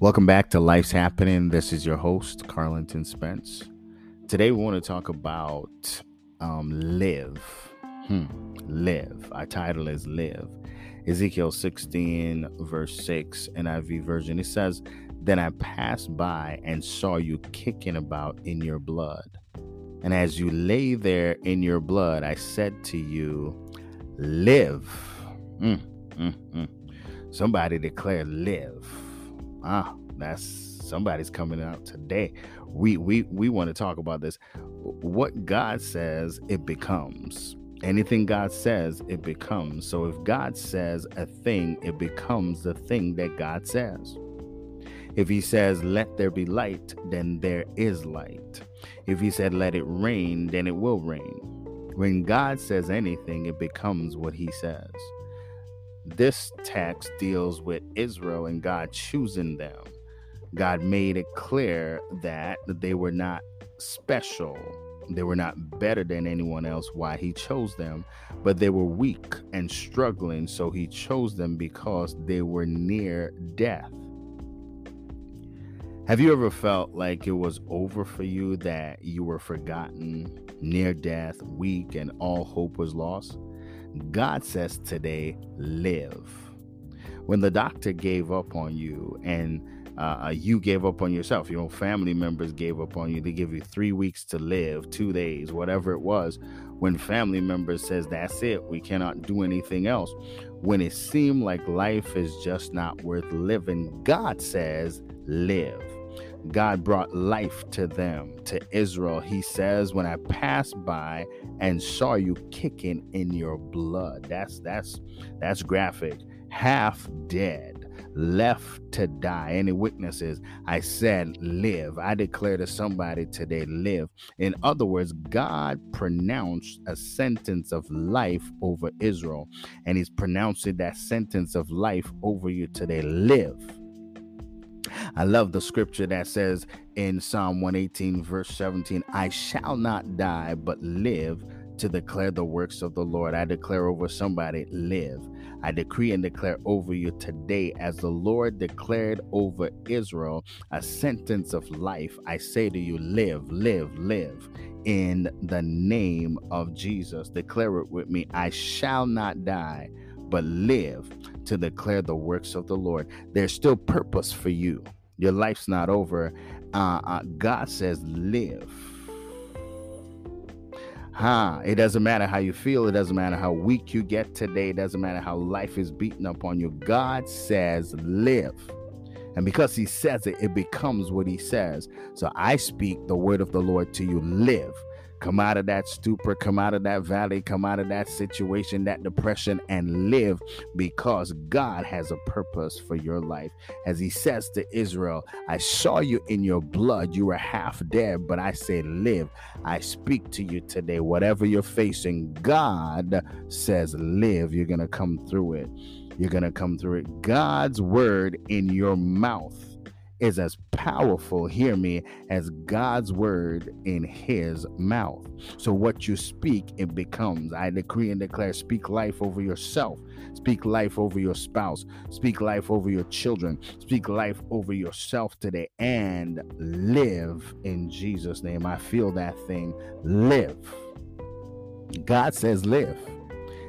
Welcome back to Life's Happening. This is your host, Carlington Spence. Today, we want to talk about um, live. Hmm. Live. Our title is Live. Ezekiel 16, verse 6, NIV version. It says, Then I passed by and saw you kicking about in your blood. And as you lay there in your blood, I said to you, Live. Mm, mm, mm. Somebody declare, Live ah, that's somebody's coming out today. We we we want to talk about this. What God says, it becomes. Anything God says, it becomes. So if God says a thing, it becomes the thing that God says. If he says, let there be light, then there is light. If he said, let it rain, then it will rain. When God says anything, it becomes what he says. This text deals with Israel and God choosing them. God made it clear that they were not special. They were not better than anyone else. Why he chose them, but they were weak and struggling. So he chose them because they were near death. Have you ever felt like it was over for you, that you were forgotten, near death, weak, and all hope was lost? God says today, live. When the doctor gave up on you and uh, uh, you gave up on yourself, your own family members gave up on you, they give you three weeks to live, two days, whatever it was. When family members says that's it, we cannot do anything else. When it seemed like life is just not worth living, God says, live. God brought life to them, to Israel. He says, When I passed by and saw you kicking in your blood. That's that's that's graphic. Half dead, left to die. Any witnesses? I said, live. I declare to somebody today, live. In other words, God pronounced a sentence of life over Israel, and He's pronouncing that sentence of life over you today, live I love the scripture that says in Psalm 118, verse 17, I shall not die, but live to declare the works of the Lord. I declare over somebody, live. I decree and declare over you today, as the Lord declared over Israel a sentence of life. I say to you, live, live, live in the name of Jesus. Declare it with me. I shall not die, but live to declare the works of the Lord. There's still purpose for you. Your life's not over. Uh, uh, God says, live. Huh? It doesn't matter how you feel. It doesn't matter how weak you get today. It doesn't matter how life is beating up on you. God says, live. And because he says it, it becomes what he says. So I speak the word of the Lord to you live. Come out of that stupor, come out of that valley, come out of that situation, that depression, and live because God has a purpose for your life. As He says to Israel, I saw you in your blood, you were half dead, but I say, live. I speak to you today. Whatever you're facing, God says, live. You're going to come through it. You're going to come through it. God's word in your mouth is as powerful, hear me, as God's word in his mouth. So what you speak, it becomes. I decree and declare speak life over yourself, speak life over your spouse, speak life over your children, speak life over yourself today, and live in Jesus' name. I feel that thing. Live. God says, live.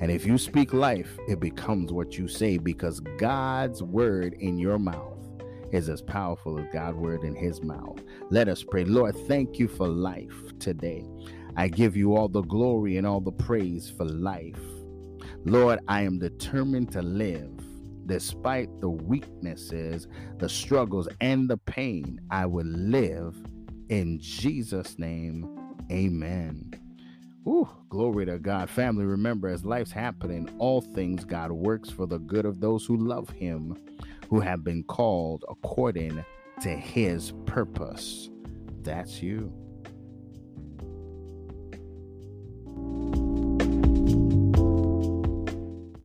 And if you speak life, it becomes what you say because God's word in your mouth is as powerful as God's word in his mouth. Let us pray. Lord, thank you for life today. I give you all the glory and all the praise for life. Lord, I am determined to live despite the weaknesses, the struggles, and the pain, I will live in Jesus' name. Amen. Ooh, glory to God. Family, remember, as life's happening, all things God works for the good of those who love Him, who have been called according to His purpose. That's you.